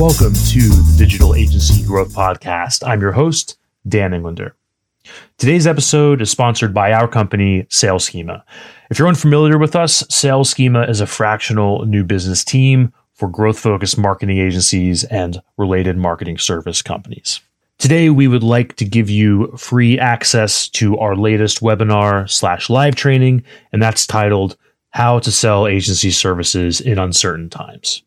Welcome to the Digital Agency Growth Podcast. I'm your host, Dan Englander. Today's episode is sponsored by our company, Sales Schema. If you're unfamiliar with us, Sales Schema is a fractional new business team for growth focused marketing agencies and related marketing service companies. Today, we would like to give you free access to our latest webinar slash live training, and that's titled How to Sell Agency Services in Uncertain Times.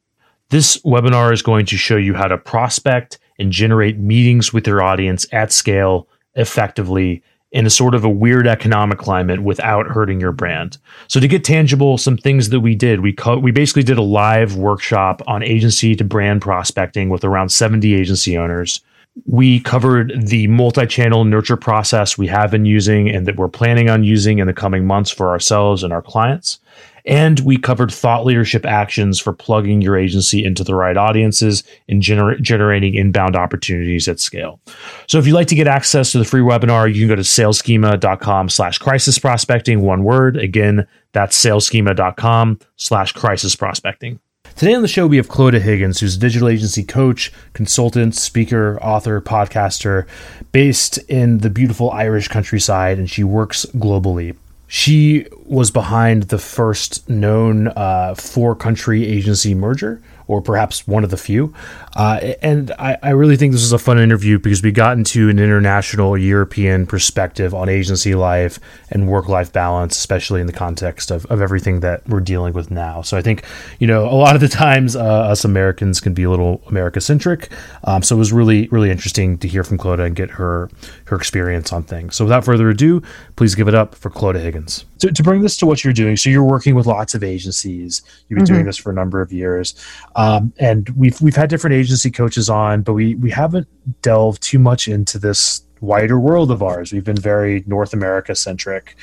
This webinar is going to show you how to prospect and generate meetings with your audience at scale effectively in a sort of a weird economic climate without hurting your brand. So to get tangible, some things that we did, we co- we basically did a live workshop on agency to brand prospecting with around 70 agency owners. We covered the multi-channel nurture process we have been using and that we're planning on using in the coming months for ourselves and our clients. And we covered thought leadership actions for plugging your agency into the right audiences and gener- generating inbound opportunities at scale. So if you'd like to get access to the free webinar, you can go to salesschema.com slash crisis prospecting, one word. Again, that's salesschema.com slash crisis prospecting. Today on the show, we have Clodagh Higgins, who's a digital agency coach, consultant, speaker, author, podcaster, based in the beautiful Irish countryside, and she works globally. She was behind the first known uh, four country agency merger, or perhaps one of the few. Uh, and I, I, really think this was a fun interview because we got into an international European perspective on agency life and work life balance, especially in the context of, of everything that we're dealing with now. So I think, you know, a lot of the times uh, us Americans can be a little America centric. Um, so it was really, really interesting to hear from Clodagh and get her, her experience on things. So without further ado, please give it up for Clodagh Higgins. To, to bring this to what you're doing, so you're working with lots of agencies. You've been mm-hmm. doing this for a number of years. Um, and we've we've had different agency coaches on, but we we haven't delved too much into this wider world of ours. We've been very North America centric.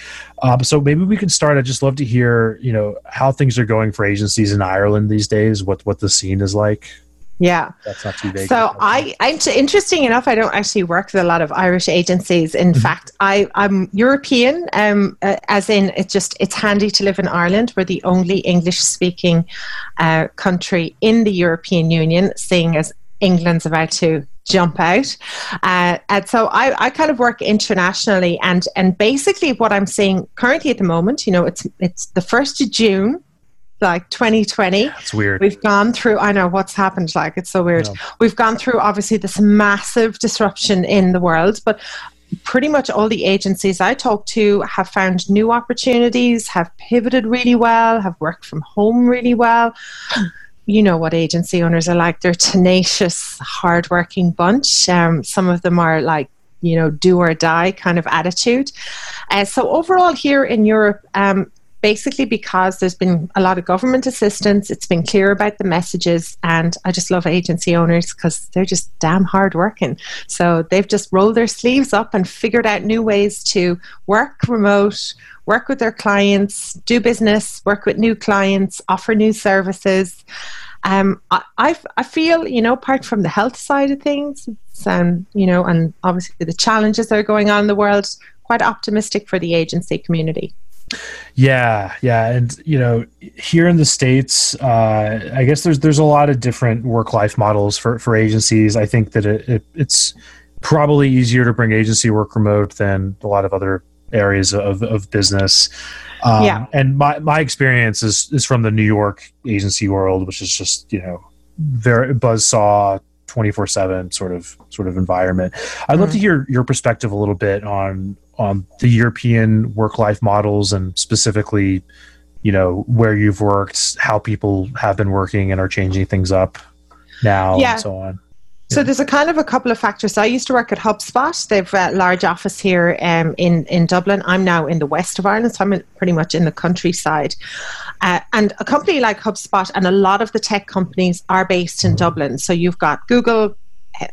Um, so maybe we can start. I'd just love to hear, you know, how things are going for agencies in Ireland these days. What what the scene is like. Yeah. That's not too big. So I, I'm interesting enough. I don't actually work with a lot of Irish agencies. In mm-hmm. fact, I, I'm European, um, uh, as in it's just it's handy to live in Ireland. We're the only English-speaking uh, country in the European Union, seeing as England's about to jump out. Uh, and so I, I kind of work internationally, and and basically what I'm seeing currently at the moment, you know, it's it's the first of June like 2020. It's weird. We've gone through, I know what's happened, like, it's so weird. We've gone through obviously this massive disruption in the world, but pretty much all the agencies I talk to have found new opportunities, have pivoted really well, have worked from home really well. You know what agency owners are like. They're tenacious, hardworking bunch. Um, some of them are like you know do or die kind of attitude uh, so overall here in europe um, basically because there's been a lot of government assistance. It's been clear about the messages, and I just love agency owners because they're just damn hard working. So they've just rolled their sleeves up and figured out new ways to work remote, work with their clients, do business, work with new clients, offer new services. Um, I, I, I feel, you know, apart from the health side of things, um, you know, and obviously the challenges that are going on in the world, quite optimistic for the agency community. Yeah, yeah, and you know, here in the states, uh, I guess there's there's a lot of different work life models for for agencies. I think that it, it, it's probably easier to bring agency work remote than a lot of other areas of of business. Um, yeah, and my my experience is is from the New York agency world, which is just you know very buzz saw 24 7 sort of sort of environment i'd mm love to mm. hear your perspective a little bit on on the european work life models and specifically you know where you've worked how people have been working and are changing things up now yeah. and so on so there's a kind of a couple of factors. I used to work at HubSpot. They've a large office here um, in in Dublin. I'm now in the west of Ireland, so I'm in, pretty much in the countryside. Uh, and a company like HubSpot and a lot of the tech companies are based in Dublin. So you've got Google,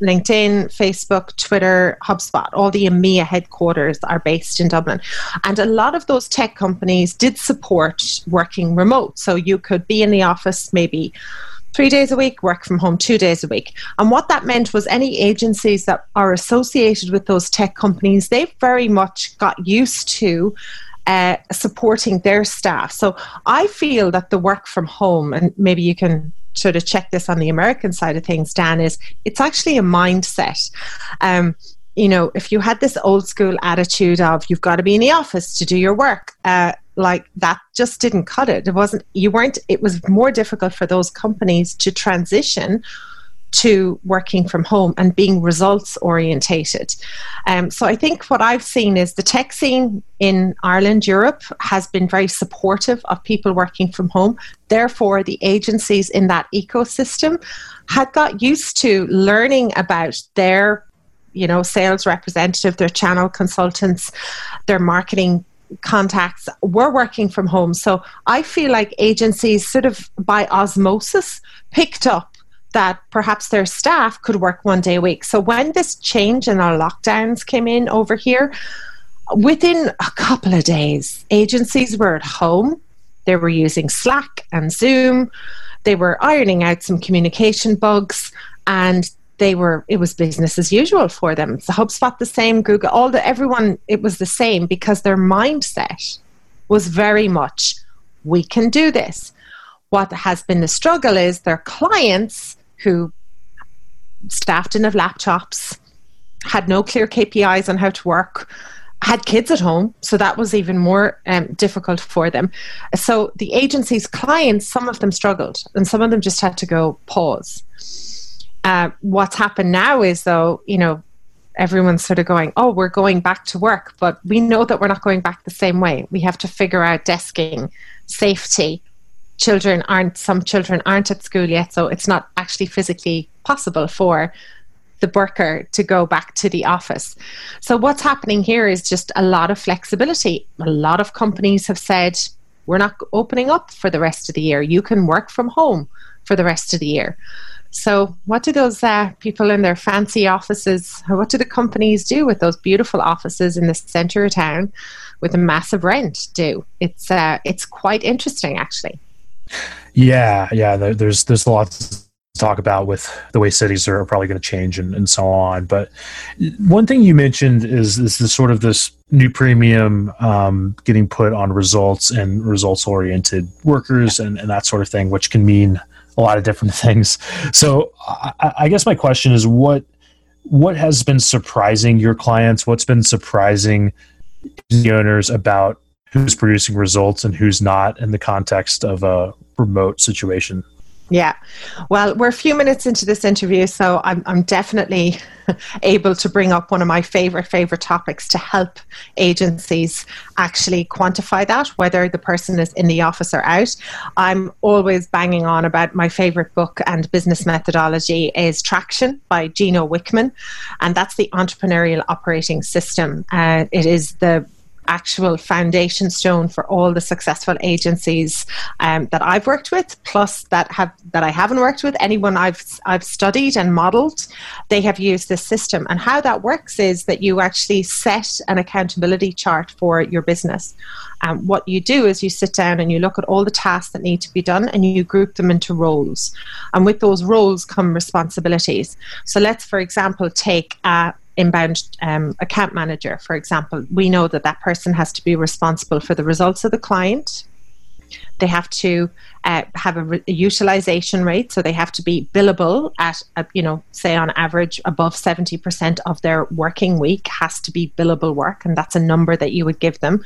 LinkedIn, Facebook, Twitter, HubSpot, all the EMEA headquarters are based in Dublin. And a lot of those tech companies did support working remote. So you could be in the office maybe three days a week, work from home two days a week. And what that meant was any agencies that are associated with those tech companies, they've very much got used to uh, supporting their staff. So I feel that the work from home, and maybe you can sort of check this on the American side of things, Dan, is it's actually a mindset. Um, you know, if you had this old school attitude of you've got to be in the office to do your work, uh, like that just didn't cut it. It wasn't, you weren't, it was more difficult for those companies to transition to working from home and being results orientated. Um, so I think what I've seen is the tech scene in Ireland, Europe, has been very supportive of people working from home. Therefore, the agencies in that ecosystem had got used to learning about their you know sales representative their channel consultants their marketing contacts were working from home so i feel like agencies sort of by osmosis picked up that perhaps their staff could work one day a week. So when this change in our lockdowns came in over here, within a couple of days, agencies were at home. They were using Slack and Zoom. They were ironing out some communication bugs and they were it was business as usual for them. So HubSpot the same, Google, all the everyone it was the same because their mindset was very much we can do this. What has been the struggle is their clients who staff didn't have laptops, had no clear KPIs on how to work, had kids at home, so that was even more um, difficult for them. So the agency's clients, some of them struggled, and some of them just had to go pause. Uh, what's happened now is, though, you know, everyone's sort of going, oh, we're going back to work, but we know that we're not going back the same way. We have to figure out desking, safety, children aren't some children aren't at school yet so it's not actually physically possible for the worker to go back to the office. So what's happening here is just a lot of flexibility. A lot of companies have said we're not opening up for the rest of the year. You can work from home for the rest of the year. So what do those uh, people in their fancy offices what do the companies do with those beautiful offices in the center of town with a massive rent do? It's uh, it's quite interesting actually yeah, yeah. There, there's there's a lot to talk about with the way cities are probably going to change and, and so on. But one thing you mentioned is is this sort of this new premium um, getting put on results and results oriented workers and, and that sort of thing, which can mean a lot of different things. So I, I guess my question is what what has been surprising your clients? What's been surprising the owners about who's producing results and who's not in the context of a remote situation. Yeah. Well, we're a few minutes into this interview, so I'm, I'm definitely able to bring up one of my favorite, favorite topics to help agencies actually quantify that, whether the person is in the office or out. I'm always banging on about my favorite book and business methodology is Traction by Gino Wickman, and that's the entrepreneurial operating system. Uh, it is the actual foundation stone for all the successful agencies um, that I've worked with, plus that have that I haven't worked with. Anyone I've I've studied and modelled, they have used this system. And how that works is that you actually set an accountability chart for your business. Um, what you do is you sit down and you look at all the tasks that need to be done and you group them into roles. And with those roles come responsibilities. So let's, for example, take a inbound um, account manager, for example, we know that that person has to be responsible for the results of the client. They have to uh, have a, re- a, utilization rate, so they have to be billable at, you know, say on average above 70% of their working week has to be billable work, and that's a number that you would give them.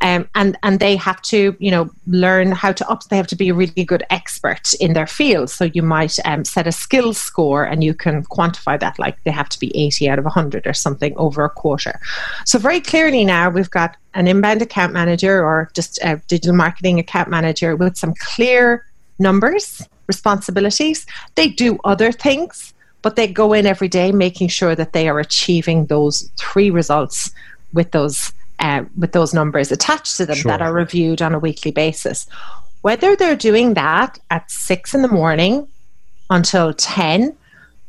Um, and and they have to, you know, learn how to up. They have to be a really good expert in their field. So you might um, set a skill score, and you can quantify that, like they have to be 80 out of 100 or something over a quarter. So very clearly now we've got an inbound account manager or just a digital marketing account manager with some clear numbers, responsibilities. They do other things, but they go in every day making sure that they are achieving those three results with those uh, with those numbers attached to them sure. that are reviewed on a weekly basis. Whether they're doing that at six in the morning until ten,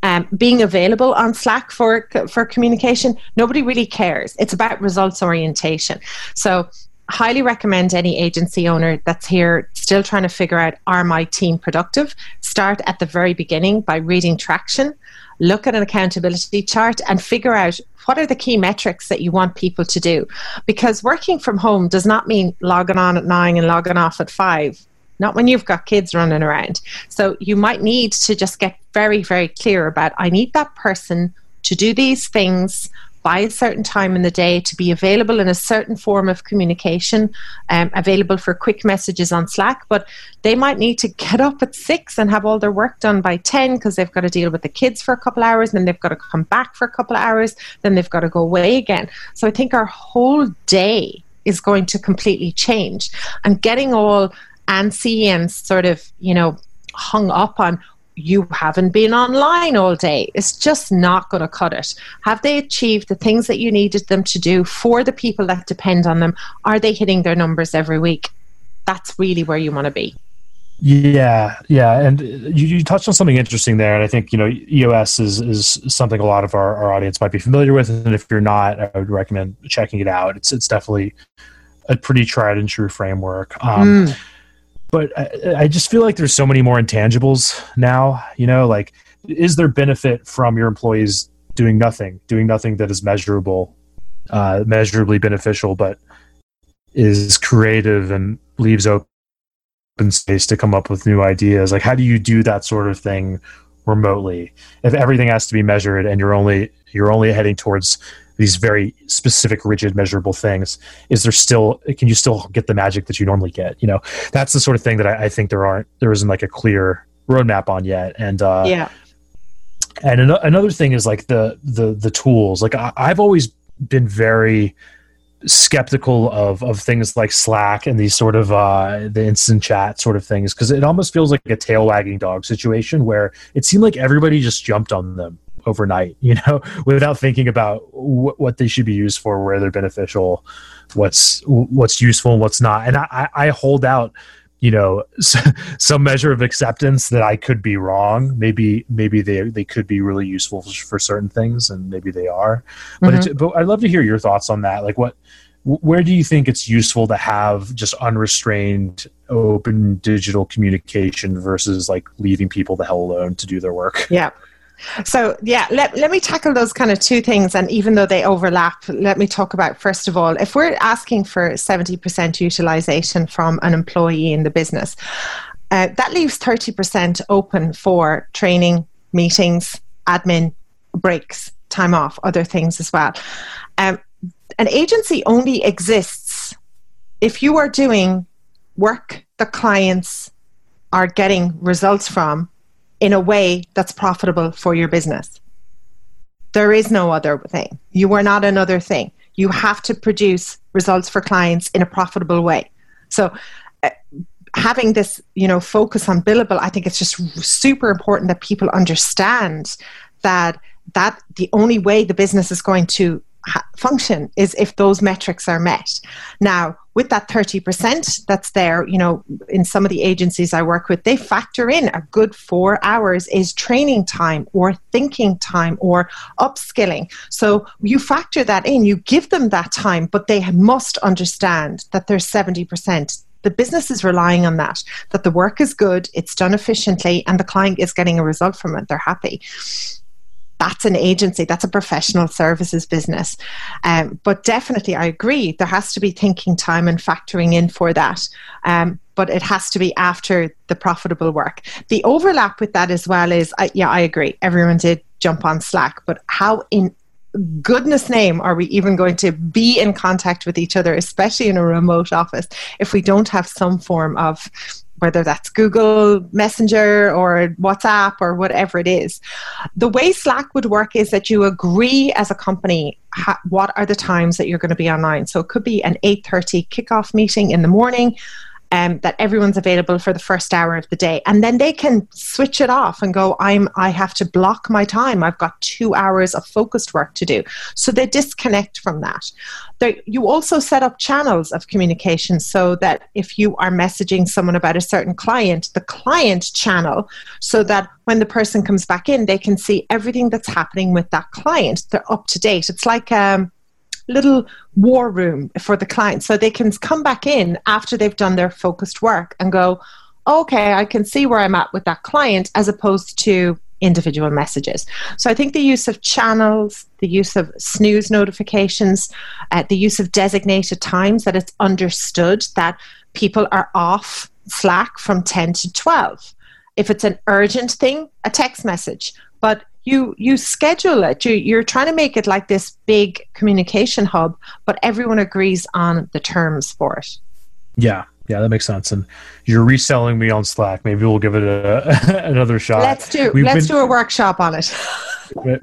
um, being available on Slack for for communication, nobody really cares. It's about results orientation. So highly recommend any agency owner that's here still trying to figure out are my team productive start at the very beginning by reading traction look at an accountability chart and figure out what are the key metrics that you want people to do because working from home does not mean logging on at 9 and logging off at 5 not when you've got kids running around. So you might need to just get very, very clear about I need that person to do these things by a certain time in the day to be available in a certain form of communication, um, available for quick messages on Slack. But they might need to get up at six and have all their work done by 10 because they've got to deal with the kids for a couple hours, then they've got to come back for a couple hours, then they've got to go away again. So I think our whole day is going to completely change. And getting all antsy and sort of, you know, hung up on you haven't been online all day. It's just not going to cut it. Have they achieved the things that you needed them to do for the people that depend on them? Are they hitting their numbers every week? That's really where you want to be. Yeah, yeah, and you, you, touched on something interesting there, and I think you know EOS is is something a lot of our, our audience might be familiar with, and if you're not, I would recommend checking it out. It's it's definitely a pretty tried and true framework. Um, mm but I, I, just feel like there's so many more intangibles now you know like is there benefit from your employees doing nothing doing nothing that is measurable uh, measurably beneficial but is creative and leaves open space to come up with new ideas? Like how do you do that sort of thing remotely? If everything has to be measured and you're only you're only heading towards these very specific rigid measurable things is there still can you still get the magic that you normally get you know? That's the sort of thing that i, I think there aren't there isn't like a clear roadmap on yet. And uh yeah. and an- another thing is like the the the tools. Like I, i've always been very skeptical of of things like Slack and these sort of uh, the instant chat sort of things because it almost feels like a tail wagging dog situation where it seemed like everybody just jumped on them overnight, you know, without thinking about wh- what they should be used for, where they're beneficial, what's what's useful and what's not. And I, I hold out, you know, some measure of acceptance that I could be wrong. Maybe maybe they they could be really useful for certain things, and maybe they are. But mm-hmm. but I'd love to hear your thoughts on that. Like what where do you think it's useful to have just unrestrained open digital communication versus like leaving people the hell alone to do their work yeah so, yeah, let, let me tackle those kind of two things. And even though they overlap, let me talk about first of all, if we're asking for 70% utilization from an employee in the business, uh, that leaves 30% open for training, meetings, admin, breaks, time off, other things as well. Um, an agency only exists if you are doing work the clients are getting results from in a way that's profitable for your business. There is no other thing. You are not another thing. You have to produce results for clients in a profitable way. So, uh, having this, you know, focus on billable, I think it's just super important that people understand that that the only way the business is going to function is if those metrics are met. Now, with that 30% that's there, you know, in some of the agencies I work with, they factor in a good four hours is training time or thinking time or upskilling. So you factor that in, you give them that time, but they must understand that there's 70% the business is relying on that that the work is good it's done efficiently and the client is getting a result from it they're happy that's an agency, that's a professional services business. Um, but definitely, I agree, there has to be thinking time and factoring in for that. Um, but it has to be after the profitable work. The overlap with that as well is, uh, yeah, I agree. Everyone did jump on Slack, but how in goodness name are we even going to be in contact with each other, especially in a remote office, if we don't have some form of whether that's Google Messenger or WhatsApp or whatever it is. The way Slack would work is that you agree as a company ha- what are the times that you're going to be online. So it could be an 8:30 kickoff meeting in the morning um, that everyone's available for the first hour of the day. And then they can switch it off and go i'm i have to block my time. I've got two hours of focused work to do. So they disconnect from that. You also set up channels of communication so that if you are messaging someone about a certain client the client channel so that when the person comes back in they can see everything that's happening with that client. They're up to date. It's like um, little war room for the client so they can come back in after they've done their focused work and go okay i can see where i'm at with that client as opposed to individual messages so i think the use of channels the use of snooze notifications uh, the use of designated times that it's understood that people are off Slack from 10 to 12. If it's an urgent thing, a text message. But you you schedule it. You, you're trying to make it like this big communication hub, but everyone agrees on the terms for it. Yeah, yeah, that makes sense. And you're reselling me on Slack. Maybe we'll give it a, another shot. Let's do We've let's been, do a workshop on it.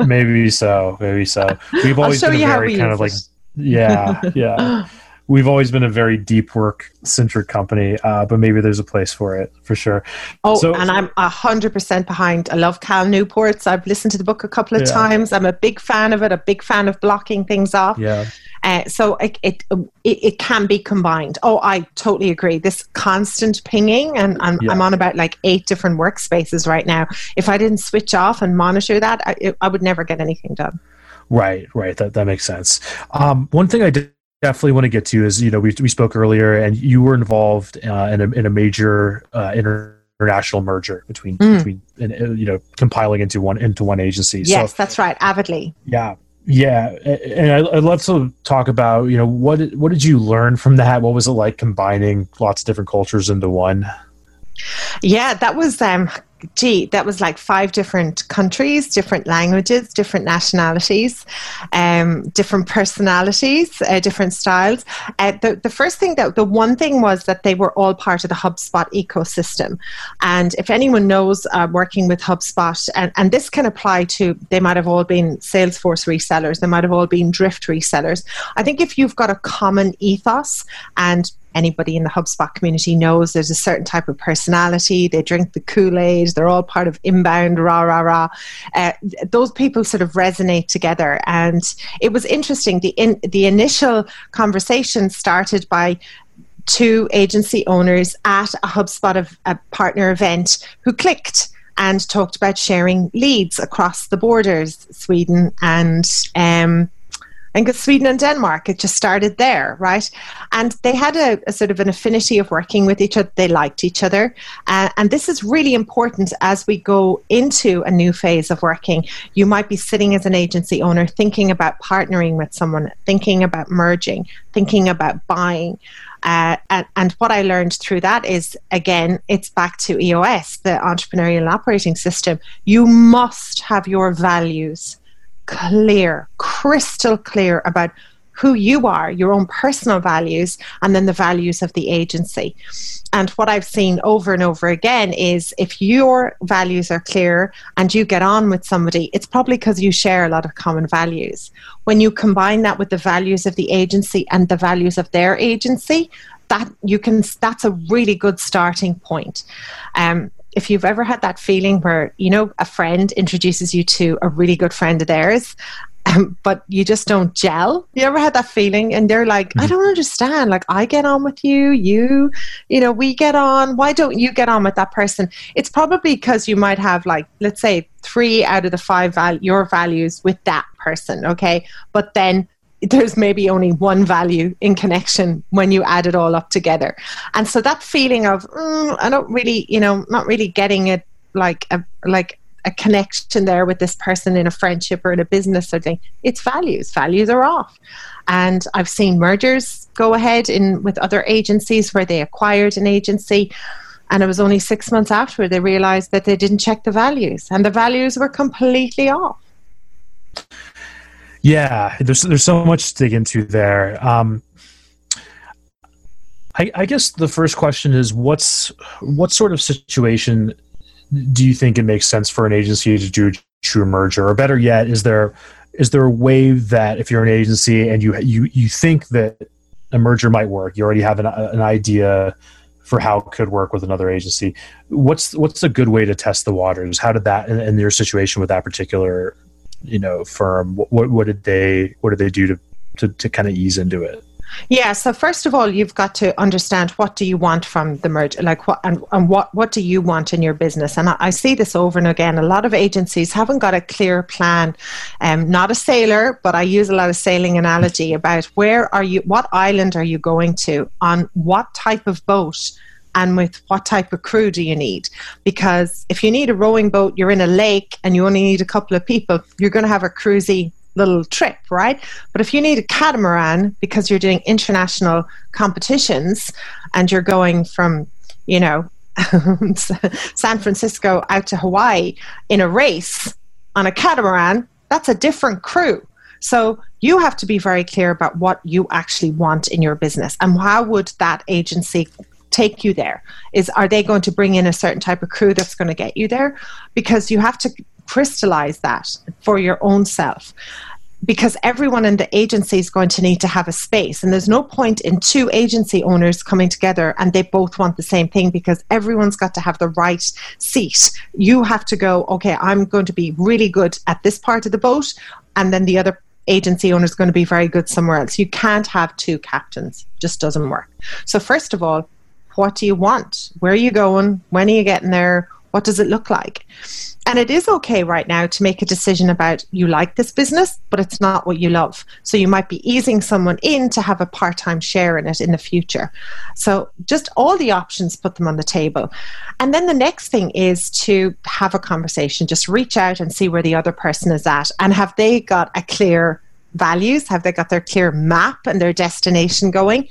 maybe so. Maybe so. We've always been a very kind of like yeah, yeah. we've always been a very deep work centric company, uh, but maybe there's a place for it for sure. Oh, so, and I'm a hundred percent behind. I love Cal Newport's. I've listened to the book a couple of yeah. times. I'm a big fan of it. A big fan of blocking things off. Yeah. Uh, so it, it, it it can be combined. Oh, I totally agree. This constant pinging, and, and yeah. I'm on about like eight different workspaces right now. If I didn't switch off and monitor that, I, I would never get anything done. Right, right. That that makes sense. Um, one thing I did definitely want to get to is you know we we spoke earlier and you were involved uh, in a in a major uh, international merger between mm. between uh, you know compiling into one into one agency. Yes, so, that's right. Avidly. Yeah. Yeah, and I'd love to talk about you know what what did you learn from that? What was it like combining lots of different cultures into one? Yeah, that was um, gee, that was like five different countries, different languages, different nationalities, um, different personalities, uh, different styles. Uh, the, the first thing that the one thing was that they were all part of the HubSpot ecosystem. And if anyone knows uh, working with HubSpot, and, and this can apply to, they might have all been Salesforce resellers, they might have all been Drift resellers. I think if you've got a common ethos and anybody in the HubSpot community knows there's a certain type of personality. They drink the Kool Aid. They're all part of inbound, rah, rah, rah. Uh, those people sort of resonate together. And it was interesting. The, in, the initial conversation started by two agency owners at a HubSpot of, a partner event who clicked and talked about sharing leads across the borders, Sweden and um, Think it's Sweden and Denmark. It just started there, right? And they had a, a sort of an affinity of working with each other. They liked each other. Uh, and this is really important as we go into a new phase of working. You might be sitting as an agency owner thinking about partnering with someone, thinking about merging, thinking about buying. Uh, and, and, what I learned through that is again, it's back to EOS, the entrepreneurial operating system. You must have your values clear, crystal clear about who you are, your own personal values, and then the values of the agency. And what I've seen over and over again is if your values are clear and you get on with somebody, it's probably because you share a lot of common values. When you combine that with the values of the agency and the values of their agency, that you can that's a really good starting point. Um, if you've ever had that feeling where you know a friend introduces you to a really good friend of theirs um, but you just don't gel? You ever had that feeling and they're like i mm-hmm. don't understand. Like i get on with you you you know we get on. Why don't you get on with that person? It's probably because you might have like let's say three out of the five val- your values with that person okay? But then there's maybe only one value in connection when you add it all up together. And so that feeling of mm, I don't really, you know, not really getting it like a like a connection there with this person in a friendship or in a business or thing. It's values. Values are off. And I've seen mergers go ahead in with other agencies where they acquired an agency and it was only six months after they realized that they didn't check the values and the values were completely off. Yeah, there's there's so much to dig into there. Um, I, I guess the first question is what's what sort of situation do you think it makes sense for an agency to do a true merger, or better yet, is there is there a way that if you're an agency and you you you think that a merger might work, you already have an, an idea for how it could work with another agency. What's what's a good way to test the waters? How did that in, in your situation with that particular you know firm what what did they what did they do to to, to kind of ease into it? Yeah so first of all you've got to understand what do you want from the merge like what and, and what what do you want in your business? And I, I, see this over and again a lot of agencies haven't got a clear plan. Um, not a sailor but i use a lot of sailing analogy about where are you what island are you going to? On what type of boat and with what type of crew do you need. Because if you need a rowing boat, you're in a lake and you only need a couple of people, you're going to have a cruisy little trip, right? But if you need a catamaran because you're doing international competitions and you're going from you know, San Francisco out to Hawaii in a race on a catamaran, that's a different crew. So you have to be very clear about what you actually want in your business and how would that agency take you there is are they going to bring in a certain type of crew that's going to get you there because you have to crystallize that for your own self because everyone in the agency is going to need to have a space. And there's no point in two agency owners coming together and they both want the same thing because everyone's got to have the right seat. You have to go, okay, I'm going to be really good at this part of the boat, and then the other agency owner is going to be very good somewhere else. You can't have two captains, just doesn't work. So, first of all, what do you want? Where are you going? When are you getting there? What does it look like? And it is okay right now to make a decision about you like this business, but it's not what you love. So you might be easing someone in to have a part time share in it in the future. So just all the options, put them on the table. And then the next thing is to have a conversation. Just reach out and see where the other person is at. And have they got a clear values? Have they got their clear map and their destination going?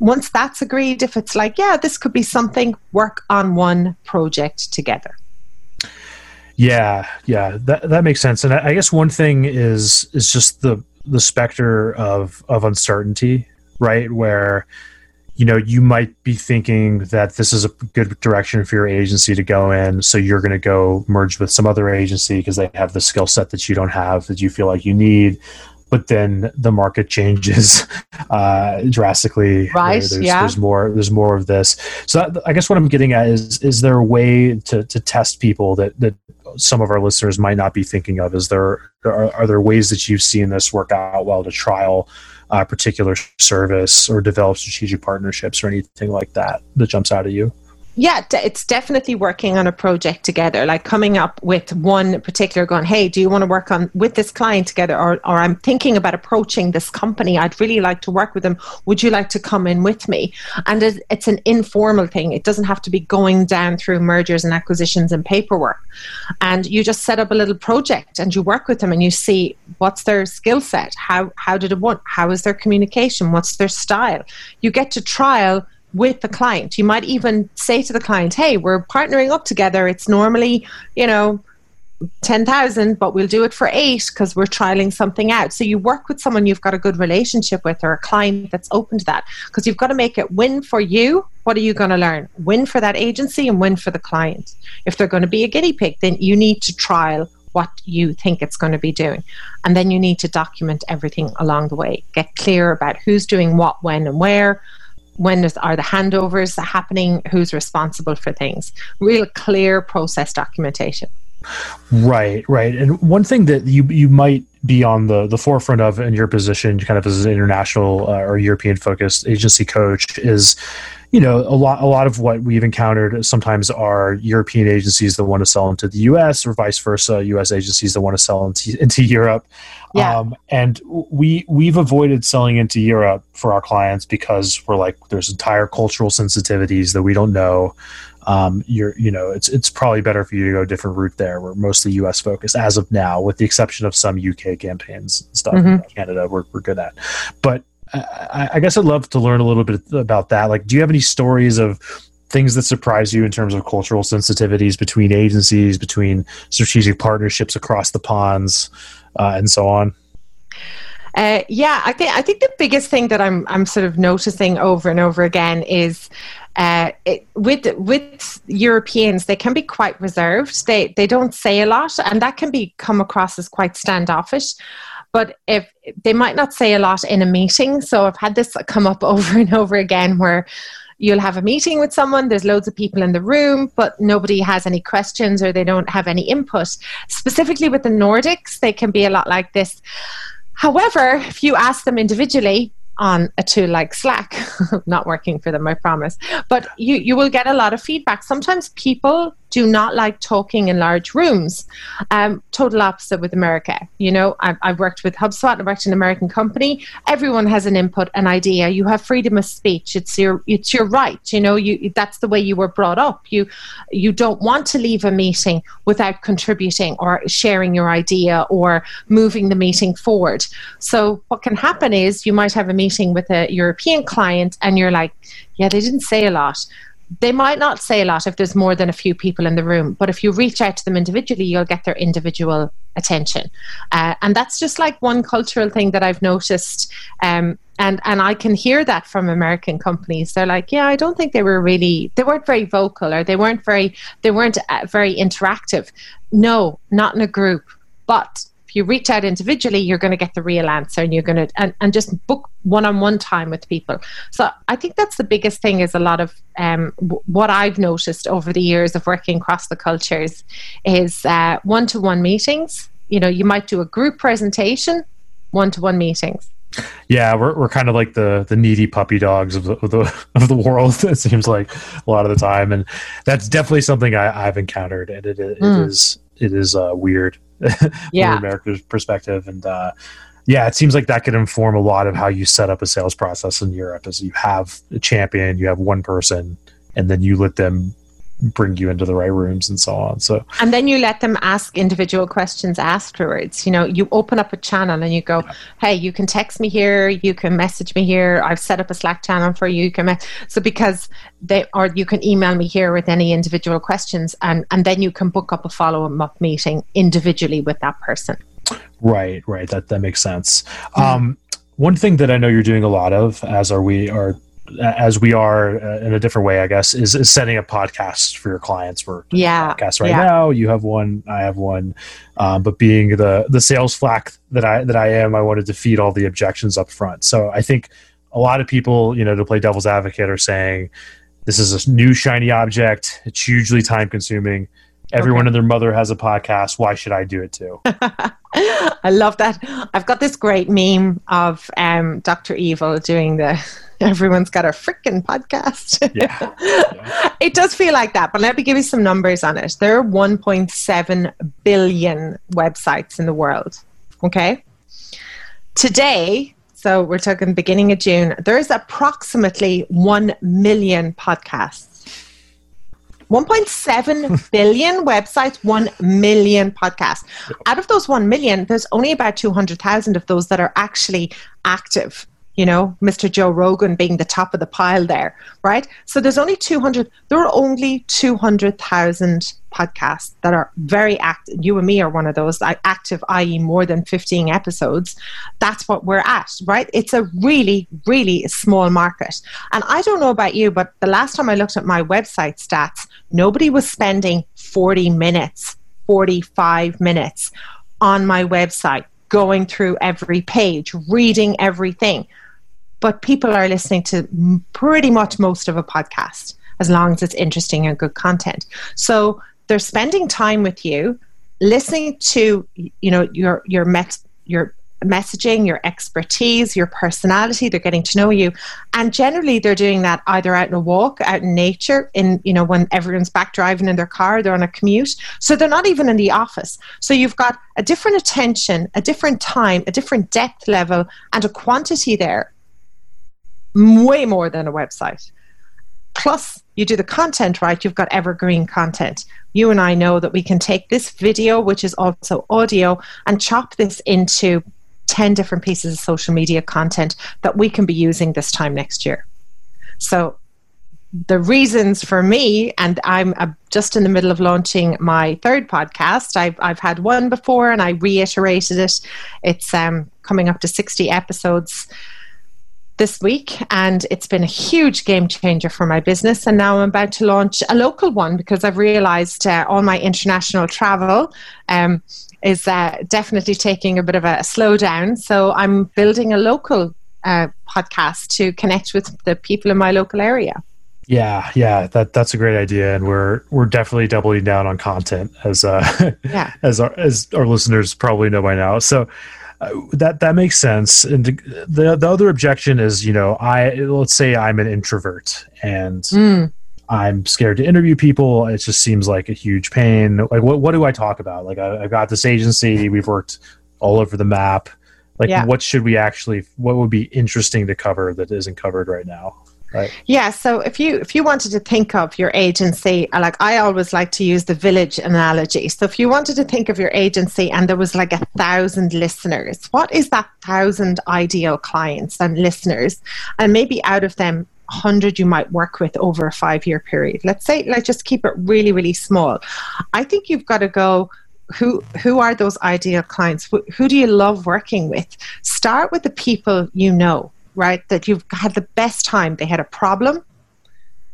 Once that's agreed, if it's like, yeah, this could be something, work on one project together. Yeah, yeah, that that makes sense. And I, I guess one thing is is just the the specter of of uncertainty, right? Where you know you might be thinking that this is a good direction for your agency to go in so you're going to go merge with some other agency because they have the skill set that you don't have that you feel like you need but then the market changes uh, drastically. Right. There's, yeah. There's more. There's more of this. So that, I guess what I'm getting at is: is there a way to, to test people that that some of our listeners might not be thinking of? Is there are, are there ways that you've seen this work out well to trial a particular service or develop strategic partnerships or anything like that that jumps out at you? Yeah, it's definitely working on a project together, like coming up with one particular going, hey, do you want to work on with this client together? Or, or I'm thinking about approaching this company. I'd really like to work with them. Would you like to come in with me? And it's an informal thing. It doesn't have to be going down through mergers and acquisitions and paperwork. And you just set up a little project and you work with them and you see what's their skill set? How, how did it work? How is their communication? What's their style? You get to trial with the client. You might even say to the client, "Hey, we're partnering up together. It's normally, you know, 10,000, but we'll do it for 8 because we're trialing something out." So you work with someone you've got a good relationship with or a client that's open to that because you've got to make it win for you. What are you going to learn? Win for that agency and win for the client. If they're going to be a guinea pig, then you need to trial what you think it's going to be doing. And then you need to document everything along the way. Get clear about who's doing what, when, and where when are the handovers happening? Who's responsible for things? Real clear process documentation right right and one thing that you you might be on the the forefront of in your position kind of as an international uh, or european focused agency coach is you know a lot a lot of what we've encountered sometimes are European agencies that want to sell into the U.S. or vice versa, U.S. agencies that want to sell into, into Europe. Yeah. Um, and we we've avoided selling into Europe for our clients because we're like there's entire cultural sensitivities that we don't know. Um, you're you know it's it's probably better for you to go a different route there. We're mostly U.S. focused as of now, with the exception of some U.K. campaigns and stuff. Mm-hmm. Canada, we're we're good at, but I, I guess I'd love to learn a little bit about that. Like, do you have any stories of things that surprise you in terms of cultural sensitivities between agencies, between strategic partnerships across the ponds, uh, and so on? Uh, yeah, I think I think the biggest thing that I'm I'm sort of noticing over and over again is uh, it, with with Europeans they can be quite reserved. They they don't say a lot, and that can be come across as quite standoffish. But if they might not say a lot in a meeting, so I've had this come up over and over again where you'll have a meeting with someone, there's loads of people in the room, but nobody has any questions or they don't have any input. Specifically with the Nordics, they can be a lot like this. However, if you ask them individually, on a tool like Slack, not working for them, I promise. But you, you will get a lot of feedback. Sometimes people do not like talking in large rooms. Um, total opposite with America. You know, I've, I've worked with HubSpot. I worked in an American company. Everyone has an input, an idea. You have freedom of speech. It's your it's your right. You know, you that's the way you were brought up. You you don't want to leave a meeting without contributing or sharing your idea or moving the meeting forward. So what can happen is you might have a meeting with a European client, and you're like, yeah, they didn't say a lot they might not say a lot if there's more than a few people in the room, but if you reach out to them individually, you'll get their individual attention. Uh, and that's just like one cultural thing that I've noticed. Um, and and I can hear that from American companies. They're like, yeah, I don't think they were really, they weren't very vocal, or they weren't very, they weren't uh, very interactive. No, not in a group. But you reach out individually, you're going to get the real answer, and you're going to and, and just book one-on-one time with people. So I think that's the biggest thing. Is a lot of um, w- what I've noticed over the years of working across the cultures is uh, one-to-one meetings. You know, you might do a group presentation, one-to-one meetings yeah, we're, we're kind of like the the needy puppy dogs of the of the, of the world. It seems like a lot of the time, and that's definitely something I, have encountered, and it, it mm. is it is uh, weird yeah. from America's perspective, and uh, yeah, it seems like that could inform a lot of how you set up a sales process in Europe. As you have a champion, you have one person, and then you let them bring you into the right rooms and so on. So and then you let them ask individual questions afterwards. You know, you open up a channel and you go, "Hey, you can text me here, you can message me here. I've set up a Slack channel for you. You can me-. so because they or you can email me here with any individual questions, and and then you can book up a follow up meeting individually with that person. Right, right. That that makes sense. Mm-hmm. Um, one thing that I know you're doing a lot of, as are we, are as we are uh, in a different way, I guess, is, is setting up podcasts for your clients. We're yeah, podcasts right yeah. now. You have one, I have one. Um, but being the the sales flack that I that I am, I wanted to feed all the objections up front. So I think a lot of people, you know, to play devil's advocate, are saying this is a new shiny object. It's hugely time consuming. Everyone okay. and their mother has a podcast. Why should I do it too? I love that. I've got this great meme of um, Dr. Evil doing the everyone's got a freaking podcast. Yeah. yeah. it does feel like that, but let me give you some numbers on it. There are 1.7 billion websites in the world. Okay. Today, so we're talking beginning of June, there's approximately 1 million podcasts. 1.7 billion websites, 1 million podcasts. Out of those 1 million, there's only about 200,000 of those that are actually active you know, Mr. Joe Rogan being the top of the pile there, right? So there's only 200, there are only 200,000 podcasts that are very active. You and me are one of those active, i.e., more than 15 episodes. That's what we're at, right? It's a really, really small market. And I don't know about you, but the last time I looked at my website stats, nobody was spending 40 minutes, 45 minutes on my website going through every page, reading everything but people are listening to pretty much most of a podcast as long as it's interesting and good content. So they're spending time with you, listening to you know your your met, your messaging, your expertise, your personality. They're getting to know you, and generally they're doing that either out in a walk, out in nature, in you know when everyone's back driving in their car, they're on a commute. So they're not even in the office. So you've got a different attention, a different time, a different depth level, and a quantity there way more than a website. Plus, you do the content right, you've got evergreen content. You and I know that we can take this video, which is also audio, and chop this into 10 different pieces of social media content that we can be using this time next year. So, the reasons for me, and I'm just in the middle of launching my third podcast. I've, I've had one before and I reiterated it. It's um, coming up to 60 episodes this week, and it's been a huge game changer for my business. And now I'm about to launch a local one because I've realized uh, all my international travel. Um, is uh, definitely taking a bit of a slowdown. So I'm building a local uh, podcast to connect with the people in my local area. Yeah, yeah, that that's a great idea, and we're we're definitely doubling down on content as uh, yeah. as our as our listeners probably know by now. So uh, that that makes sense. And the the other objection is, you know, I let's say I'm an introvert and mm. I'm scared to interview people. It just seems like a huge pain. Like, what what do I talk about? Like, I, I got this agency. We've worked all over the map. Like, yeah. what should we actually? What would be interesting to cover that isn't covered right now? Right. Yeah. So if you if you wanted to think of your agency, uh, like I always like to use the village analogy. So if you wanted to think of your agency and there was like a thousand listeners, what is that thousand ideal clients and listeners? And maybe out of them, 100 you might work with over a five year period. Let's say, let's just keep it really, really small. I think you've got to go who who are those ideal clients who do you love working with start with the people you know right that you've had the best time. They had a problem.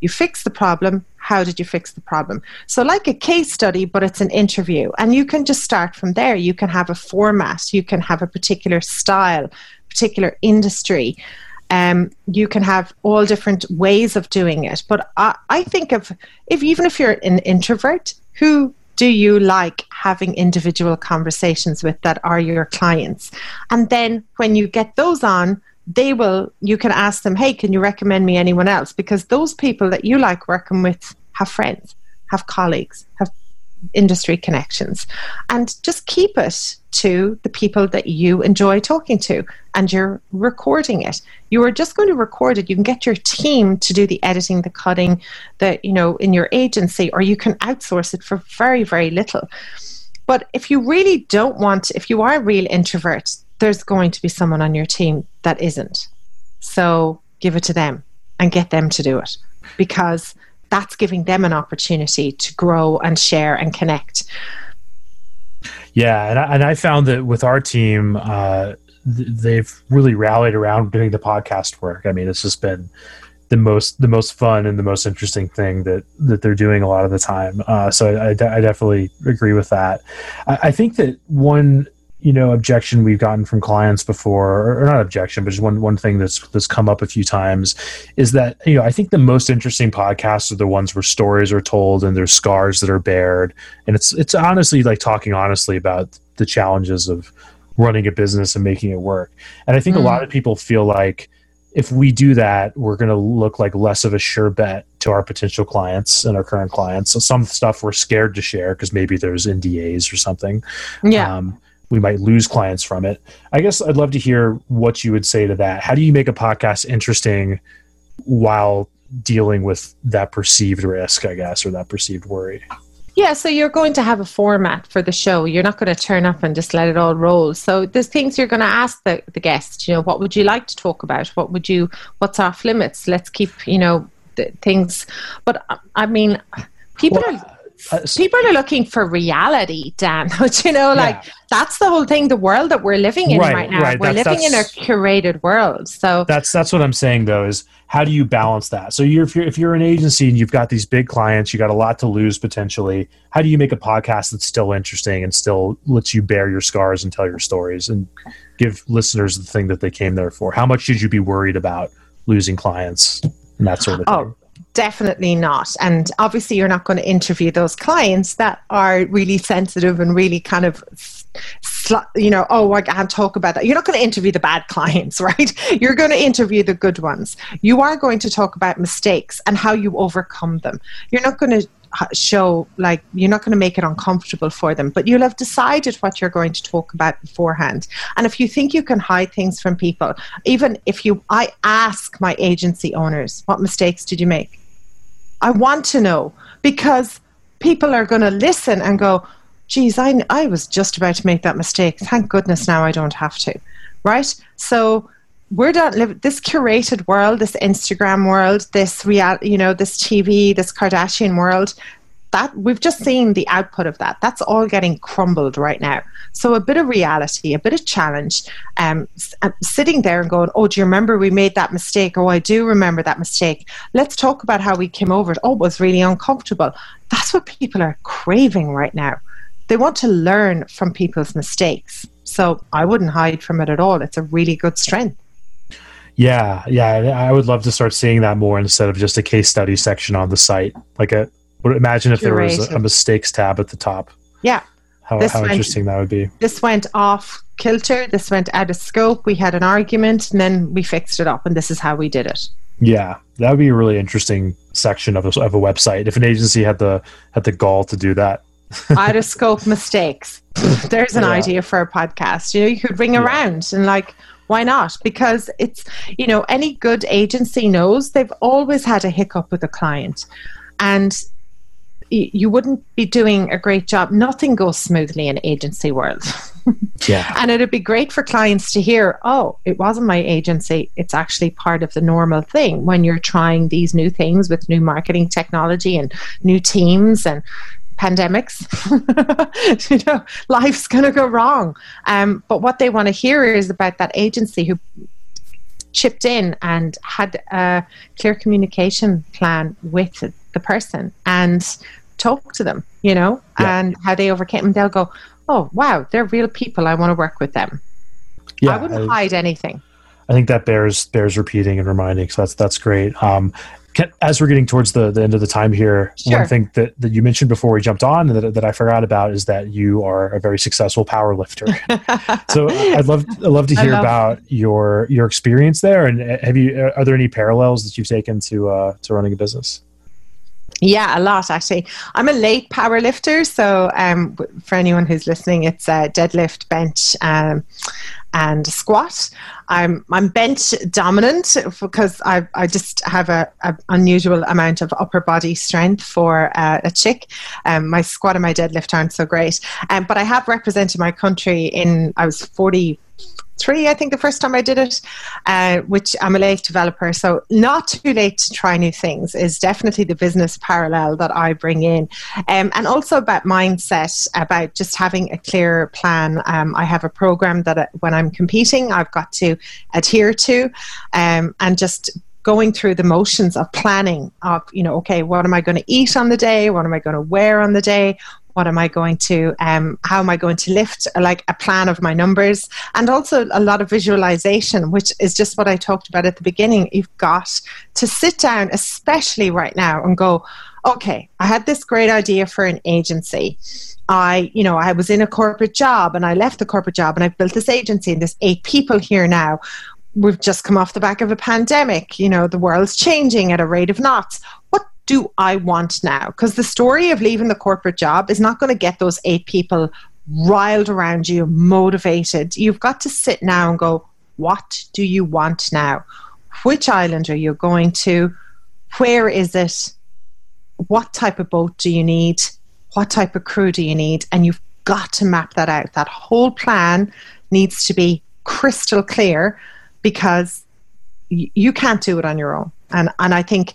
You fix the problem. How did you fix the problem? So like a case study but it's an interview. And you can just start from there. You can have a format. You can have a particular style particular industry. Um, you can have all different ways of doing it. But I, I think of if even if you're an introvert who do you like having individual conversations with that are your clients? And then when you get those on, they will, you can ask them, hey, can you recommend me anyone else? Because those people that you like working with have friends, have colleagues, have industry connections. And just keep it to the people that you enjoy talking to and you're recording it. You are just going to record it. You can get your team to do the editing, the cutting, the, you know, in your agency, or you can outsource it for very, very little. But if you really don't want, if you are a real introvert, there's going to be someone on your team that isn't. So give it to them and get them to do it because that's giving them an opportunity to grow and share and connect. Yeah, and I, and I found that with our team, uh, th- they've really rallied around doing the podcast work. I mean, it's just been the most the most fun and the most interesting thing that that they're doing a lot of the time. Uh, so I, I, de- I, definitely agree with that. I, I think that one you know objection we've gotten from clients before or not objection but just one one thing that's that's come up a few times is that you know i think the most interesting podcasts are the ones where stories are told and there's scars that are bared and it's it's honestly like talking honestly about the challenges of running a business and making it work and i think mm. a lot of people feel like if we do that, we're going to look like less of a sure bet to our potential clients and our current clients. So some stuff we're scared to share because maybe there's NDAs or something. Yeah. Um, we might lose clients from it. I guess I'd love to hear what you would say to that. How do you make a podcast interesting while dealing with that perceived risk, I guess, or that perceived worry? Yeah, so you're going to have a format for the show. You're not going to turn up and just let it all roll. So there's things you're going to ask the, the guest, you know, what would you like to talk about? What would you, what's off limits? Let's keep, you know, things. But I mean, people well, are Uh, people are looking for reality, Dan. you know, like yeah. that's the whole thing. The world that we're living in right, right now. Right. We're that's, living that's, in a curated world. So that's that's what I'm saying though. Is how do you balance that? So you're if you're if you're an agency and you've got these big clients, you got a lot to lose potentially. How do you make a podcast that's still interesting and still lets you bear your scars and tell your stories and give listeners the thing that they came there for? How much should you be worried about losing clients and that sort of oh, thing? Definitely not. And obviously, you're not going to interview those clients that are really sensitive and really kind of you know, oh, I can't talk about that. You're not going to interview the bad clients, right? You're going to interview the good ones. You are going to talk about mistakes and how you overcome them. You're not going to uh, show like you're not going to make it uncomfortable for them but you'll have decided what you're going to talk about beforehand and if you think you can hide things from people even if you i ask my agency owners what mistakes did you make i want to know because people are going to listen and go geez I, I was just about to make that mistake thank goodness now i don't have to right so we're not live this curated world, this Instagram world, this real, you know, this TV, this Kardashian world. That we've just seen the output of that. That's all getting crumbled right now. So a bit of reality, a bit of challenge. Um, uh, sitting there and going, "Oh, do you remember we made that mistake? Oh, I do remember that mistake. Let's talk about how we came over it. Oh, it was really uncomfortable." That's what people are craving right now. They want to learn from people's mistakes. So I wouldn't hide from it at all. It's a really good strength. Yeah, yeah, I would love to start seeing that more instead of just a case study section on the site. Like a, imagine if there was a, a mistakes tab at the top. Yeah, how, how went, interesting that would be. This went off kilter. This went out of scope. We had an argument, and then we fixed it up, and this is how we did it. Yeah, that would be a really interesting section of a, of a website if an agency had the had the gall to do that. out of scope mistakes. There's an yeah. idea for a podcast. You know, you could ring yeah. around and like why not? Because it's, you know, any good agency knows they've always had a hiccup with a client. And you wouldn't be doing a great job. Nothing goes smoothly in agency world. yeah. And it'd be great for clients to hear, oh, it wasn't my agency. It's actually part of the normal thing when you're trying these new things with new marketing technology and new teams and pandemics. you know, life's going to go wrong. Um, but what they want to hear is about that agency who chipped in and had a clear communication plan with the person and talk to them, you know, yeah. and how they overcame. And they'll go, "Oh, wow, they're real people. I want to work with them." Yeah, I wouldn't I, hide anything. I think that bears bears repeating and reminding. So that's that's great. Um, as we're getting towards the, the end of the time here, sure. one thing that, that you mentioned before we jumped on that, that I forgot about is that you are a very successful power lifter. so I'd love I'd love to hear love about it. your your experience there, and uh, have you are there any parallels that you've taken to uh, to running a business? Yeah, a lot actually. I'm a late power lifter, so um, for anyone who's listening, it's deadlift, bench, um, and squat. I'm I'm bench dominant because I I just have a, a unusual amount of upper body strength for uh, a chick. Um, my squat and my deadlift aren't so great, um, but I have represented my country in. I was 40 three, I think, the first time I did it, uh, which I'm a late developer. So, not too late to try new things is definitely the business parallel that I bring in. Um, and also about mindset, about just having a clear plan. Um, I have a program that uh, when I'm competing, I've got to adhere to um, and just going through the motions of planning of you know okay what am i going to eat on the day what am i going to wear on the day what am I going to, um, how am I going to lift, like a plan of my numbers, and also a lot of visualization, which is just what I talked about at the beginning. You've got to sit down, especially right now, and go, okay, I had this great idea for an agency. I, you know, I was in a corporate job and I left the corporate job and I've built this agency and there's eight people here now. We've just come off the back of a pandemic. You know, the world's changing at a rate of knots. Do I want now? Because the story of leaving the corporate job is not going to get those eight people riled around you, motivated. You've got to sit now and go, what do you want now? Which island are you going to? Where is it? What type of boat do you need? What type of crew do you need? And you've got to map that out. That whole plan needs to be crystal clear because you can't do it on your own. And and I think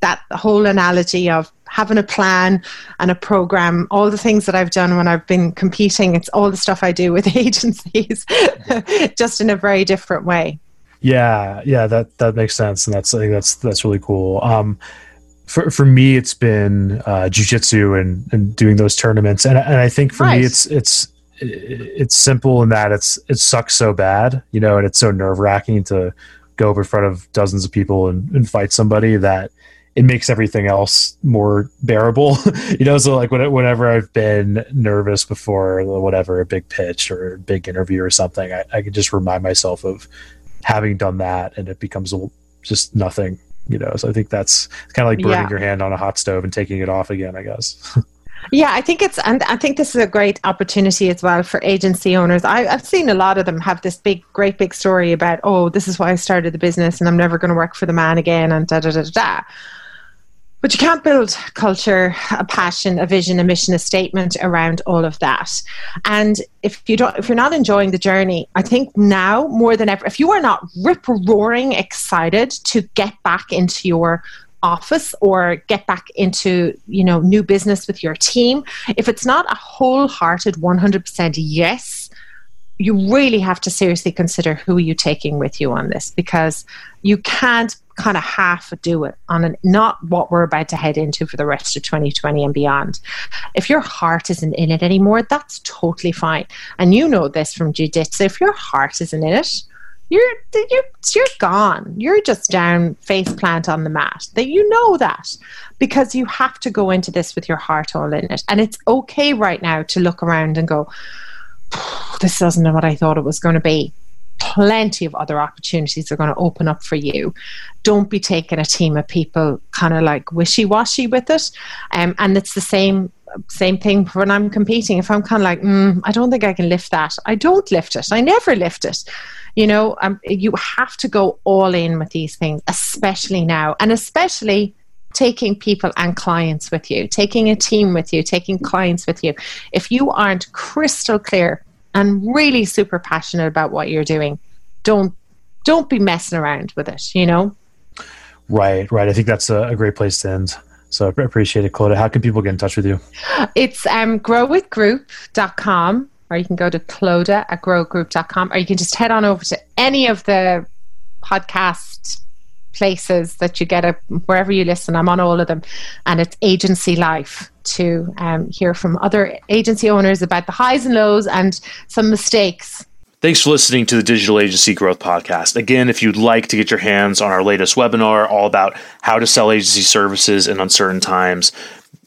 that whole analogy of having a plan and a program all the things that i've done when i've been competing it's all the stuff i do with agencies just in a very different way. Yeah yeah that that makes sense and that's i think that's that's really cool. Um for, for me it's been uh jiu-jitsu and and doing those tournaments and, and i think for me it's it's it's simple in that it's it sucks so bad you know and it's so nerve-wracking to go up in front of dozens of people and, and fight somebody that it makes everything else more bearable. you know, so like whenever I've been nervous before, whatever, a big pitch or a big interview or something, I, I can just remind myself of having done that and it becomes just nothing, you know. So I think that's kind of like burning yeah. your hand on a hot stove and taking it off again, I guess. Yeah, I think it's, and I think this is a great opportunity as well for agency owners. I, have seen a lot of them have this big, great big story about, oh, this is why I started the business and I'm never going to work for the man again and da da da da. But you can't build culture, a passion, a vision, a mission, a statement around all of that. And if you don't, if you're not enjoying the journey, I think now more than ever, if you are not rip roaring excited to get back into your office or get back into you know new business with your team if it's not a wholehearted 100% yes you really have to seriously consider who are you taking with you on this because you can't kind of half do it on not what we're about to head into for the rest of 2020 and beyond. If your heart isn't in it anymore, that's totally fine. And you know this from jiu-jitsu. If your heart isn't in it, you're you're you're gone. You're just down face plant on the mat. That you know that because you have to go into this with your heart all in it. And it's okay right now to look around and go, this isn't what I thought it was going to be plenty of other opportunities are going to open up for you. Don't be taking a team of people kind of like wishy washy with it. Um, and it's the same same thing when I'm competing. If I'm kind of like, mm, I don't think I can lift that, I don't lift it. I never lift it. You know, um, you have to go all in with these things, especially now, and especially taking people and clients with you, taking a team with you, taking clients with you. If you aren't crystal clear and really super passionate about what you're doing, don't don't be messing around with it, you know? Right, right. I think that's a, a great place to end. So I appreciate it, Clodagh. How can people get in touch with you? It's um, growwithgroup.com or you can go to Clodagh at growgroup.com or you can just head on over to any of the podcast places that you get a, wherever you listen. I'm on all of them. And it's agency life to um, hear from other agency owners about the highs and lows and some mistakes Thanks for listening to the Digital Agency Growth Podcast. Again, if you'd like to get your hands on our latest webinar, all about how to sell agency services in uncertain times,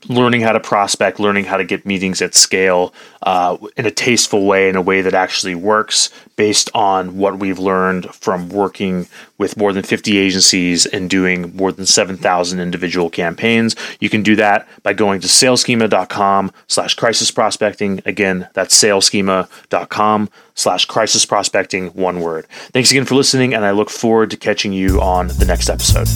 learning how to prospect, learning how to get meetings at scale uh, in a tasteful way, in a way that actually works based on what we've learned from working with more than 50 agencies and doing more than 7,000 individual campaigns. You can do that by going to salesschema.com slash crisis prospecting. Again, that's salesschema.com slash crisis prospecting, one word. Thanks again for listening, and I look forward to catching you on the next episode.